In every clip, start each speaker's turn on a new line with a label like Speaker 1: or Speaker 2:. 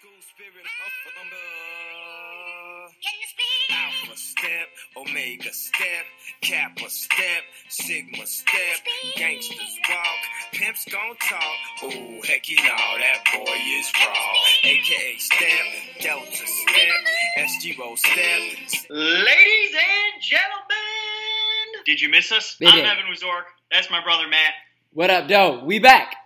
Speaker 1: school spirit of number. Alpha step, Omega step, Kappa step, Sigma step, gangsters walk, pimps gon' talk. Ooh, heck you know that boy is raw. AKA step, Delta step, SGO step.
Speaker 2: Ladies and gentlemen, did you miss us?
Speaker 3: They
Speaker 2: I'm
Speaker 3: did.
Speaker 2: Evan Wazork. That's my brother Matt.
Speaker 3: What up, Doe? We back.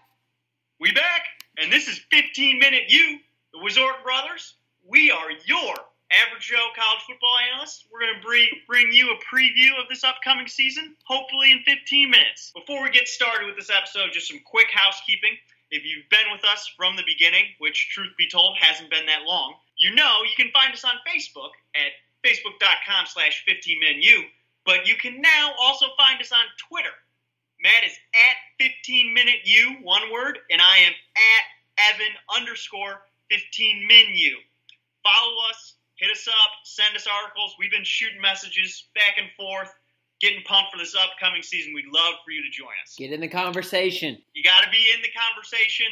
Speaker 2: We back, and this is 15 Minute U, the Wazork brothers. We are your average Joe college football analysts. We're going to bring, bring you a preview of this upcoming season, hopefully in 15 minutes. Before we get started with this episode, just some quick housekeeping. If you've been with us from the beginning, which truth be told hasn't been that long, you know you can find us on Facebook at facebook.com slash 15minu, but you can now also find us on Twitter. Matt is at 15 minute one word, and I am at Evan underscore 15 menu. Follow us, hit us up, send us articles. We've been shooting messages back and forth, getting pumped for this upcoming season. We'd love for you to join us.
Speaker 3: Get in the conversation.
Speaker 2: You got to be in the conversation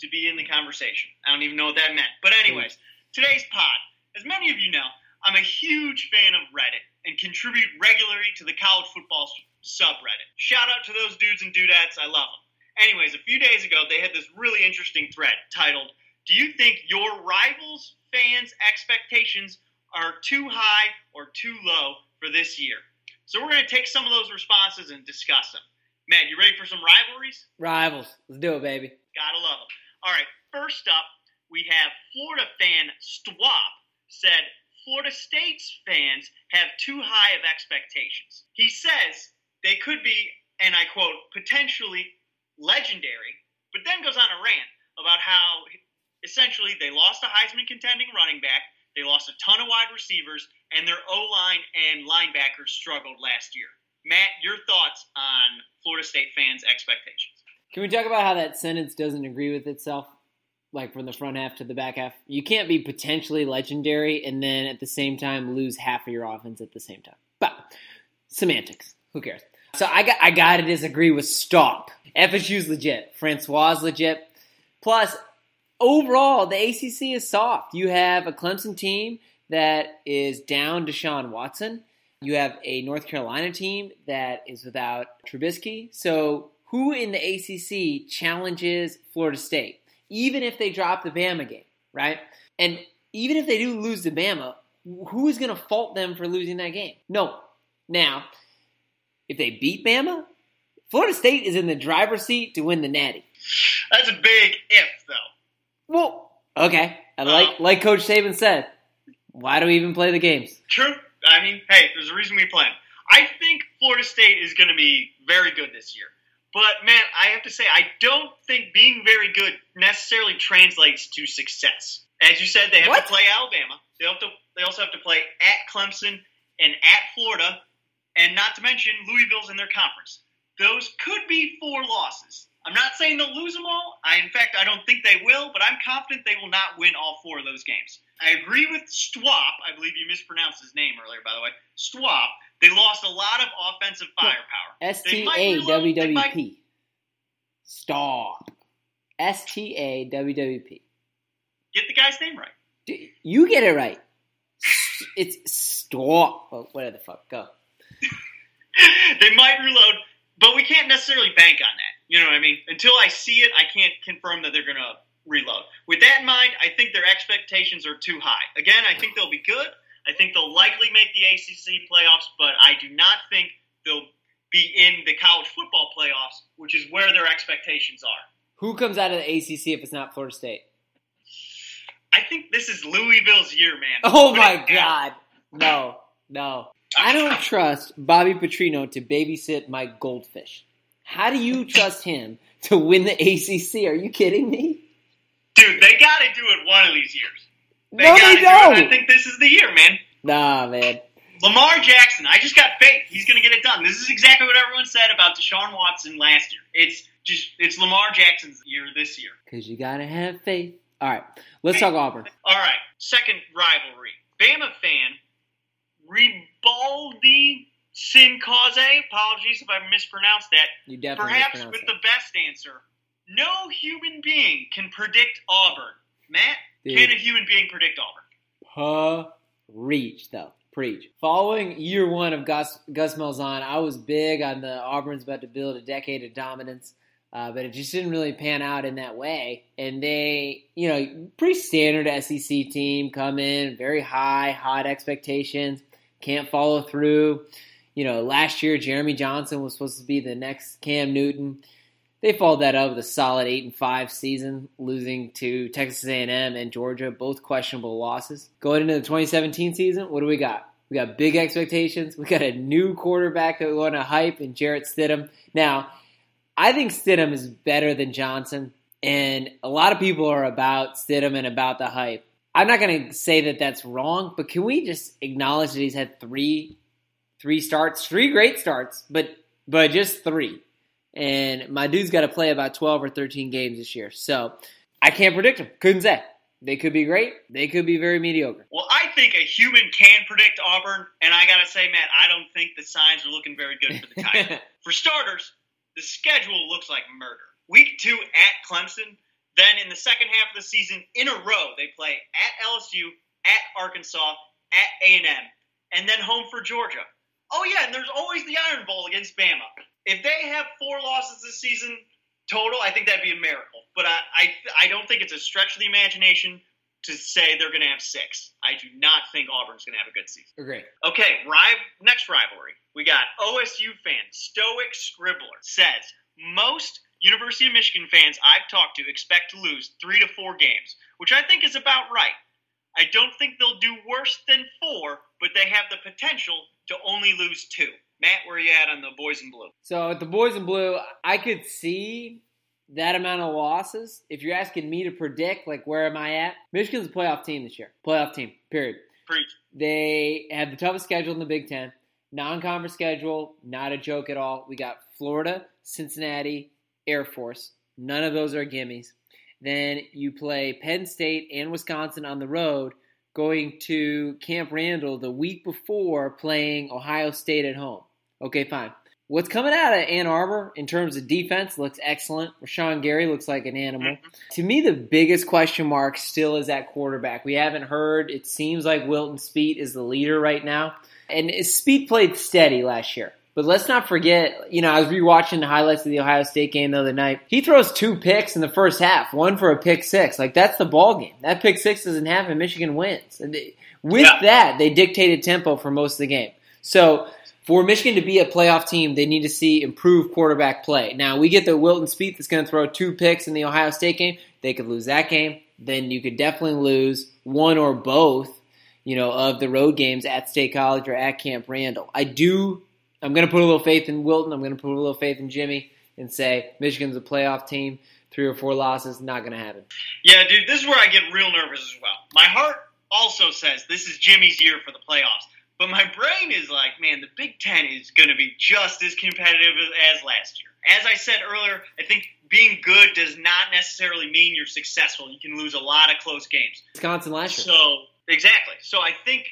Speaker 2: to be in the conversation. I don't even know what that meant. But, anyways, today's pod, as many of you know, I'm a huge fan of Reddit and contribute regularly to the college football subreddit. Shout out to those dudes and dudettes. I love them. Anyways, a few days ago, they had this really interesting thread titled, Do you think your rivals' fans' expectations are too high or too low for this year? So, we're going to take some of those responses and discuss them. Matt, you ready for some rivalries?
Speaker 3: Rivals. Let's do it, baby.
Speaker 2: Gotta love them. All right, first up, we have Florida fan Stwap said Florida State's fans have too high of expectations. He says they could be, and I quote, potentially legendary, but then goes on a rant about how essentially they lost a Heisman contending running back, they lost a ton of wide receivers, and their O line and linebackers struggled last year. Matt, your thoughts on Florida State fans' expectations?
Speaker 3: Can we talk about how that sentence doesn't agree with itself? Like from the front half to the back half? You can't be potentially legendary and then at the same time lose half of your offense at the same time. But semantics. Who cares? So I got I gotta disagree with Stop. FSU's legit. Francois legit. Plus, overall, the ACC is soft. You have a Clemson team that is down Deshaun Watson. You have a North Carolina team that is without Trubisky. So, who in the ACC challenges Florida State? Even if they drop the Bama game, right? And even if they do lose to Bama, who is going to fault them for losing that game? No. Now, if they beat Bama, Florida State is in the driver's seat to win the Natty.
Speaker 2: That's a big if, though.
Speaker 3: Well, okay. I like um, like Coach Saban said. Why do we even play the games?
Speaker 2: True. I mean, hey, there's a reason we play 'em. I think Florida State is going to be very good this year. But, man, I have to say, I don't think being very good necessarily translates to success. As you said, they have
Speaker 3: What?
Speaker 2: to play Alabama. They have to. They also have to play at Clemson and at Florida, and not to mention Louisville's in their conference. Those could be four losses. I'm not saying they'll lose them all. I, in fact, I don't think they will, but I'm confident they will not win all four of those games. I agree with Stwap. I believe you mispronounced his name earlier, by the way. Stwap. They lost a lot of offensive firepower.
Speaker 3: S T A W W P. Stop. S T A W W P.
Speaker 2: Get the guy's name right.
Speaker 3: D- You get it right. It's stop. Oh, whatever the fuck. Go.
Speaker 2: they might reload, but we can't necessarily bank on that. You know what I mean? Until I see it, I can't confirm that they're going to reload. With that in mind, I think their expectations are too high. Again, I think they'll be good. I think they'll likely make the ACC playoffs, but I do not think they'll be in the college football playoffs, which is where their expectations are.
Speaker 3: Who comes out of the ACC if it's not Florida State?
Speaker 2: I think this is Louisville's year, man.
Speaker 3: Oh
Speaker 2: Put
Speaker 3: my god. No, no. I don't trust Bobby Petrino to babysit my goldfish. How do you trust him to win the ACC? Are you kidding me?
Speaker 2: Dude, they got to do it one of these years. They
Speaker 3: no, they
Speaker 2: don't. I think this is the year, man.
Speaker 3: Nah, man.
Speaker 2: Lamar Jackson, I just got faith. He's going to get it done. This is exactly what everyone said about Deshaun Watson last year. It's just it's Lamar Jackson's year this year.
Speaker 3: Because you gotta have faith. All right, let's talk Auburn.
Speaker 2: All right, second rivalry. Bama fan Ribaldi Sin Cause. Apologies if I mispronounced that.
Speaker 3: You definitely
Speaker 2: Perhaps with
Speaker 3: that.
Speaker 2: the best answer. No human being can predict Auburn. Matt,
Speaker 3: Dude.
Speaker 2: Can a human being predict Auburn?
Speaker 3: Preach, though. Preach. Following year one of Gus, Gus Malzahn, I was big on the Auburn's about to build a decade of dominance, uh, but it just didn't really pan out in that way. And they, you know, pretty standard SEC team come in, very high, hot expectations, can't follow through. You know, last year Jeremy Johnson was supposed to be the next Cam Newton. They followed that up with a solid eight and five season, losing to Texas A&M and Georgia, both questionable losses. Going into the 2017 season, what do we got? We got big expectations. We got a new quarterback that we want to hype in Jarrett Stidham. Now, I think Stidham is better than Johnson, and a lot of people are about Stidham and about the hype. I'm not going to say that that's wrong, but can we just acknowledge that he's had three, three starts, three great starts, but but just three and my dude's got to play about 12 or 13 games this year. So I can't predict them. Couldn't say. They could be great. They could be very mediocre.
Speaker 2: Well, I think a human can predict Auburn, and I gotta say, Matt, I don't think the signs are looking very good for the Tigers. for starters, the schedule looks like murder. Week two at Clemson, then in the second half of the season, in a row, they play at LSU, at Arkansas, at A and M, and then home for Georgia. Oh yeah, and there's always the Iron Bowl against Bama. If they have four losses this season total, I think that'd be a miracle. But I, I, I don't think it's a stretch of the imagination to say they're going to have six. I do not think Auburn's going to have a good season.
Speaker 3: Agree.
Speaker 2: Okay, rival, next rivalry. We got OSU fan Stoic Scribbler says most University of Michigan fans I've talked to expect to lose three to four games, which I think is about right. I don't think they'll do worse than four, but they have the potential to only lose two. Matt, where are you at on the boys in blue?
Speaker 3: So at the boys in blue, I could see that amount of losses. If you're asking me to predict, like where am I at? Michigan's a playoff team this year. Playoff team. Period.
Speaker 2: Preach.
Speaker 3: They have the toughest schedule in the Big Ten. Non-conference schedule, not a joke at all. We got Florida, Cincinnati, Air Force. None of those are gimmies. Then you play Penn State and Wisconsin on the road, going to Camp Randall the week before playing Ohio State at home. Okay, fine. What's coming out of Ann Arbor in terms of defense looks excellent. Rashan Gary looks like an animal. Mm-hmm. To me, the biggest question mark still is at quarterback. We haven't heard. It seems like Wilton Speight is the leader right now. And Speight played steady last year. But let's not forget, you know, I was rewatching the highlights of the Ohio State game the other night. He throws two picks in the first half, one for a pick six. Like that's the ball game. That pick six doesn't happen. Michigan wins. And they, with
Speaker 2: Yeah.
Speaker 3: that, they dictated tempo for most of the game. So for Michigan to be a playoff team, they need to see improved quarterback play. Now we get the Wilton Speight that's going to throw two picks in the Ohio State game. They could lose that game. Then you could definitely lose one or both, you know, of the road games at State College or at Camp Randall. I do. I'm going to put a little faith in Wilton. I'm going to put a little faith in Jimmy and say Michigan's a playoff team. Three or four losses, not going to happen.
Speaker 2: Yeah, dude, this is where I get real nervous as well. My heart also says this is Jimmy's year for the playoffs. But my brain is like, man, the Big Ten is going to be just as competitive as, as last year. As I said earlier, I think being good does not necessarily mean you're successful. You can lose a lot of close games.
Speaker 3: Wisconsin last year.
Speaker 2: So exactly. So I think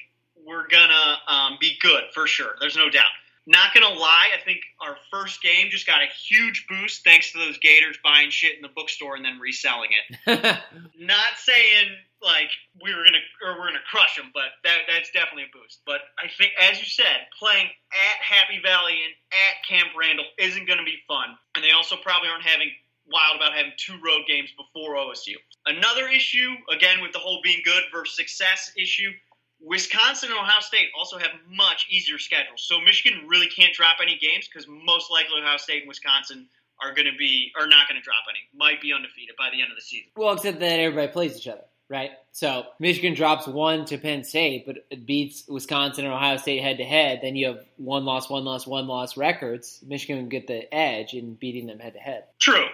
Speaker 2: we're gonna um, be good for sure. There's no doubt. Not gonna lie, I think our first game just got a huge boost thanks to those Gators buying shit in the bookstore and then reselling it. Not saying like we were gonna or we're gonna crush them, but that that's definitely a boost. But I think, as you said, playing at Happy Valley and at Camp Randall isn't gonna be fun, and they also probably aren't having wild about having two road games before OSU. Another issue, again, with the whole being good versus success issue, Wisconsin and Ohio State also have much easier schedules. So Michigan really can't drop any games because most likely Ohio State and Wisconsin are going to be are not going to drop any. Might be undefeated by the end of the season.
Speaker 3: well, except that everybody plays each other, right? So Michigan drops one to Penn State, but it beats Wisconsin and Ohio State head to head. Then you have one loss, one loss, one loss records. Michigan would get the edge in beating them head to head.
Speaker 2: True.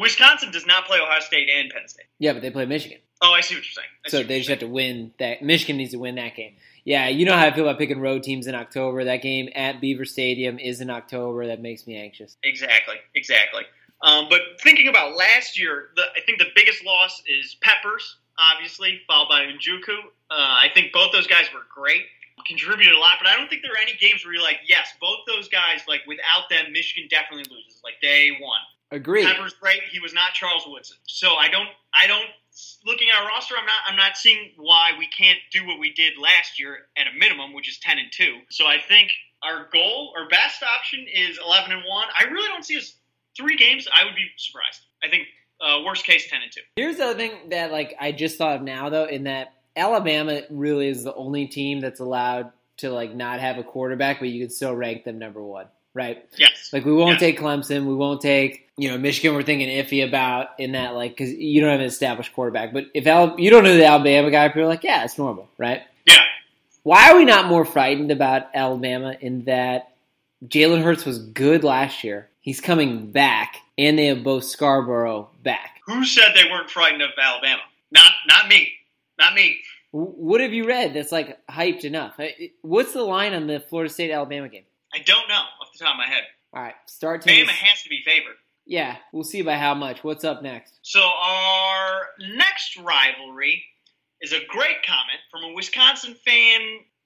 Speaker 2: Wisconsin does not play Ohio State and Penn State.
Speaker 3: Yeah, but they play Michigan.
Speaker 2: Oh, I see what you're saying. I
Speaker 3: So they just have to win that. Michigan needs to win that game. Yeah, you know how I feel about picking road teams in October. That game at Beaver Stadium is in October. That makes me anxious.
Speaker 2: Exactly, exactly. Um, but thinking about last year, the, I think the biggest loss is Peppers, obviously, followed by Njuku. Uh, I think both those guys were great, contributed a lot, but I don't think there are any games where you're like, yes, both those guys, like without them, Michigan definitely loses. Like day one.
Speaker 3: Agreed.
Speaker 2: Peppers great. He was not Charles Woodson, so I don't, I don't looking at our roster, I'm not I'm not seeing why we can't do what we did last year at a minimum, which is 10 and 2. So I think our goal, our best option is 11 and 1. I really don't see us three games. I would be surprised. I think uh, worst case 10 and 2.
Speaker 3: Here's the other thing that like I just thought of now though, in that Alabama really is the only team that's allowed to like not have a quarterback, but you can still rank them number one, right?
Speaker 2: Yes.
Speaker 3: Like we won't
Speaker 2: Yes.
Speaker 3: take Clemson, we won't take you know Michigan. We're thinking iffy about in that like because you don't have an established quarterback. But if Al- you don't know the Alabama guy, people are like, yeah, it's normal, right?
Speaker 2: Yeah.
Speaker 3: Why are we not more frightened about Alabama in that Jalen Hurts was good last year? He's coming back, and they have Bo Scarbrough back.
Speaker 2: Who said they weren't frightened of Alabama? Not not me. Not me.
Speaker 3: What have you read that's like hyped enough? What's the line on the Florida State Alabama game?
Speaker 2: I don't know off the top of my head.
Speaker 3: All right, start taking.
Speaker 2: Bama has to be favored.
Speaker 3: Yeah, we'll see by how much. What's up next?
Speaker 2: So our next rivalry is a great comment from a Wisconsin fan,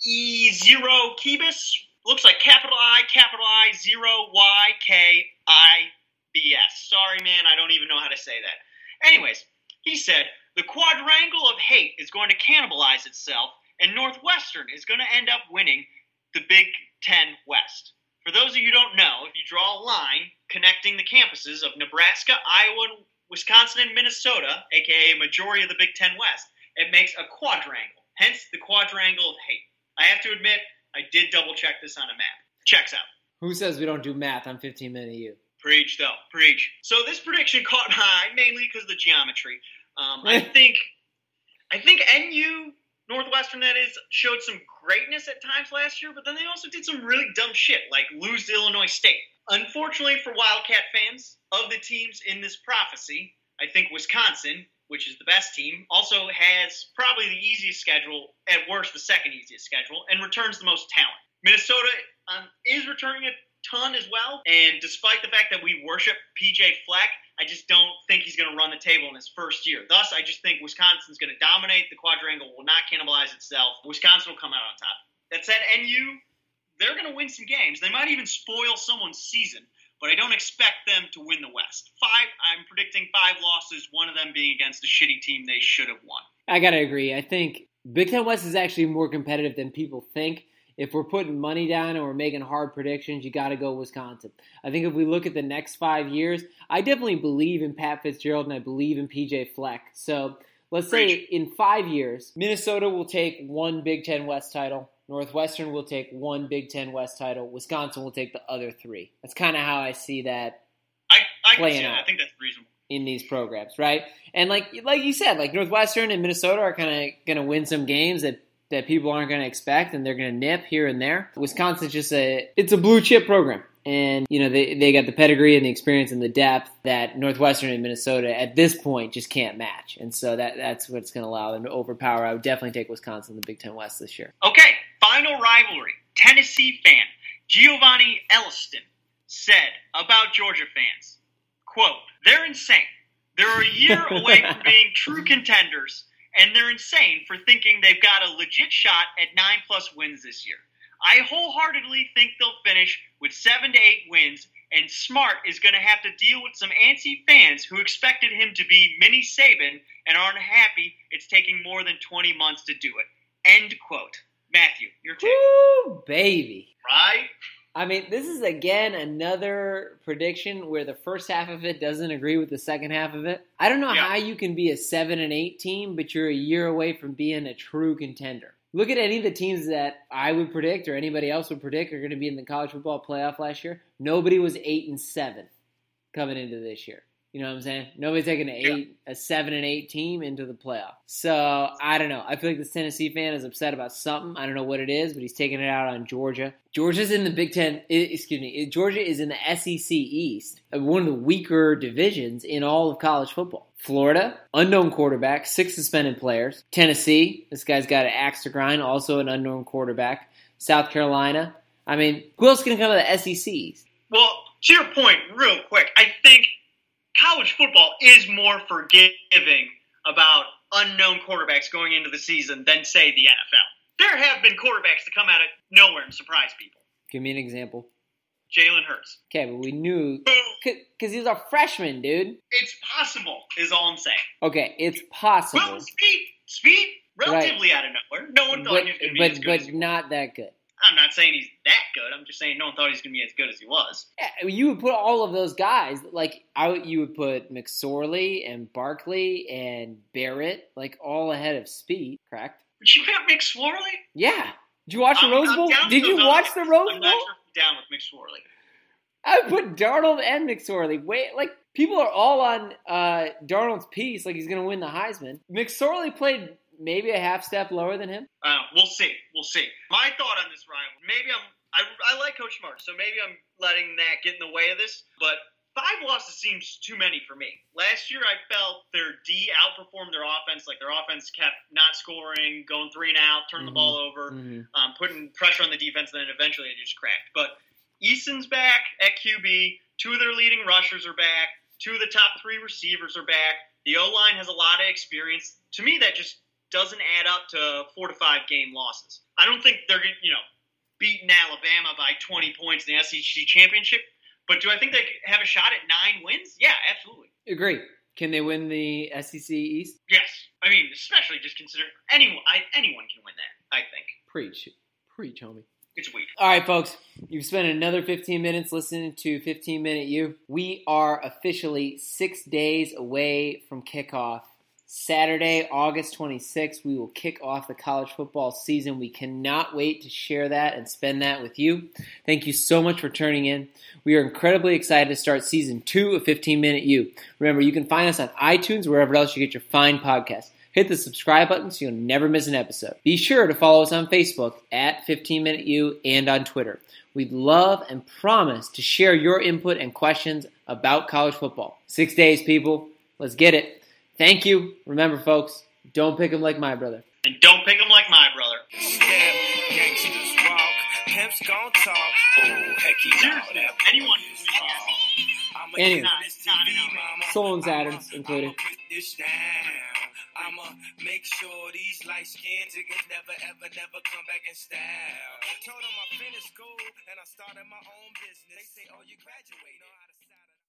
Speaker 2: E Zero Kibis. Looks like capital I, capital I, zero Y K I B S. Sorry, man, I don't even know how to say that. Anyways, he said the quadrangle of hate is going to cannibalize itself, and Northwestern is going to end up winning the Big Ten West. For those of you who don't know, if you draw a line connecting the campuses of Nebraska, Iowa, Wisconsin, and Minnesota, aka majority of the Big Ten West, it makes a quadrangle. Hence the quadrangle of hate. I have to admit, I did double check this on a map. Checks out.
Speaker 3: Who says we don't do math on 15 minute U?
Speaker 2: Preach, though. Preach. So this prediction caught my eye mainly because of the geometry. Um, I think, I think NU Northwestern that is showed some greatness at times last year, but then they also did some really dumb shit, like lose to Illinois State. Unfortunately for Wildcat fans of the teams in this prophecy, I think Wisconsin, which is the best team, also has probably the easiest schedule, at worst the second easiest schedule, and returns the most talent. Minnesota um, is returning a ton as well, and despite the fact that we worship PJ Fleck, I just don't think he's going to run the table in his first year. Thus, I just think Wisconsin's going to dominate. The quadrangle will not cannibalize itself. Wisconsin will come out on top. That said, NU, they're going to win some games. They might even spoil someone's season, but I don't expect them to win the West. Five, I'm predicting five losses, one of them being against a shitty team they should have won.
Speaker 3: I gotta agree. I think Big Ten West is actually more competitive than people think. If we're putting money down and we're making hard predictions, you got to go Wisconsin. I think if we look at the next five years, I definitely believe in Pat Fitzgerald and I believe in PJ Fleck. So let's say in five years, Minnesota will take one Big Ten West title. Northwestern will take one Big Ten West title. Wisconsin will take the other three. That's kind of how I see that
Speaker 2: I, I can
Speaker 3: Playing
Speaker 2: see that.
Speaker 3: out.
Speaker 2: I think that's reasonable.
Speaker 3: in these programs, right? And like like you said, like Northwestern and Minnesota are kind of going to win some games that that people aren't going to expect, and they're going to nip here and there. Wisconsin's just a it's a blue chip program, and you know they they got the pedigree and the experience and the depth that Northwestern and Minnesota at this point just can't match, and so that that's what's going to allow them to overpower. I would definitely take Wisconsin in the Big Ten West this year.
Speaker 2: Okay, final rivalry. Tennessee fan Giovanni Elliston said about Georgia fans, quote, they're insane. They're a year away from being true contenders, and they're insane for thinking they've got a legit shot at nine plus wins this year. I wholeheartedly think they'll finish with seven to eight wins, and Smart is going to have to deal with some antsy fans who expected him to be mini Saban and aren't happy it's taking more than 20 months to do it. End quote. Matthew, your take.
Speaker 3: Woo, baby!
Speaker 2: Right?
Speaker 3: I mean, this is again another prediction where the first half of it doesn't agree with the second half of it. I don't know
Speaker 2: Yeah.
Speaker 3: how you can be a seven and eight team, but you're a year away from being a true contender. Look at any of the teams that I would predict or anybody else would predict are going to be in the college football playoff last year. Nobody was eight and seven coming into this year. You know what I'm saying? Nobody's taking an
Speaker 2: Yeah.
Speaker 3: a seven and eight team into the playoff. So I don't know. I feel like this Tennessee fan is upset about something. I don't know what it is, but he's taking it out on Georgia. Georgia's in the Big Ten. Excuse me. Georgia is in the SEC East, uh, one of the weaker divisions in all of college football. Florida, unknown quarterback, six suspended players. Tennessee, this guy's got an axe to grind, also an unknown quarterback. South Carolina. I mean, who else can come to the SEC East?
Speaker 2: Well, to your point, real quick, I think college football is more forgiving about unknown quarterbacks going into the season than, say, the NFL. There have been quarterbacks that come out of nowhere and surprise people.
Speaker 3: Give me an example.
Speaker 2: Jalen Hurts.
Speaker 3: Okay, but we knew because he's a freshman, dude.
Speaker 2: It's possible, is all I'm saying.
Speaker 3: Okay, it's possible,
Speaker 2: Well, speed, speed, relatively out of nowhere. No one thought
Speaker 3: but
Speaker 2: he was going to be
Speaker 3: but but not that good.
Speaker 2: I'm not saying he's that good. I'm just saying no one thought he was going to be as good as he was.
Speaker 3: Yeah, you would put all of those guys like I you would put McSorley and Barkley and Barrett like all ahead of Speight, correct?
Speaker 2: But you got McSorley?
Speaker 3: Yeah. Did you watch the
Speaker 2: I'm-
Speaker 3: Rose Bowl? Did you watch
Speaker 2: other
Speaker 3: the Rose
Speaker 2: I'm not
Speaker 3: Bowl?
Speaker 2: sure I'm down with McSorley.
Speaker 3: I would put Darnold and McSorley. Wait, like people are all on uh, Darnold's piece, like he's going to win the Heisman. McSorley played maybe a half step lower than him.
Speaker 2: Uh, we'll see. We'll see. My thought on this rival, maybe I'm. I, I like Coach Smart, so maybe I'm letting that get in the way of this. But five losses seems too many for me. Last year, I felt their D outperformed their offense. Like their offense kept not scoring, going three and out, turning
Speaker 3: Mhm.
Speaker 2: the ball over,
Speaker 3: Mm-hmm.
Speaker 2: um, putting pressure on the defense, and then eventually it just cracked. But Eason's back at QB. Two of their leading rushers are back. Two of the top three receivers are back. The O line has a lot of experience. To me, that just doesn't add up to four to five game losses. I don't think they're you know beating Alabama by 20 points in the SEC championship. But do I think they have a shot at nine wins? Yeah, absolutely.
Speaker 3: Agree. Can they win the SEC East?
Speaker 2: Yes. I mean, especially just considering anyone, I, anyone can win that. I think
Speaker 3: Preach, preach, homie.
Speaker 2: it's weak.
Speaker 3: All right, folks, you've spent another 15 minutes listening to 15 Minute U. We are officially six days away from kickoff. Saturday, August 26th, we will kick off the college football season. We cannot wait to share that and spend that with you. Thank you so much for turning in. We are incredibly excited to start season two of 15 Minute U. Remember, you can find us on iTunes, wherever else you get your fine podcasts. Hit the subscribe button so you'll never miss an episode. Be sure to follow us on Facebook at 15 Minute U and on Twitter. We'd love and promise to share your input and questions about college football. Six days, people. Let's get it. Thank you. Remember, folks, don't pick them like my brother.
Speaker 2: And don't pick them like my brother.
Speaker 1: Step, gangsters walk, pimps gon' talk. Oh, heck, he know
Speaker 2: Seriously,
Speaker 1: that
Speaker 2: anyone
Speaker 1: boy is
Speaker 2: can win
Speaker 1: raw. I'ma
Speaker 3: Anyway.
Speaker 1: get this
Speaker 2: Not- not
Speaker 1: TV,
Speaker 2: enough.
Speaker 1: mama.
Speaker 3: Solon's Adams included.
Speaker 1: I'ma put this down. I'ma make sure these light skins niggas never, ever, never come back in style. Told them I finished school and I started my own business. They say, oh, you graduated.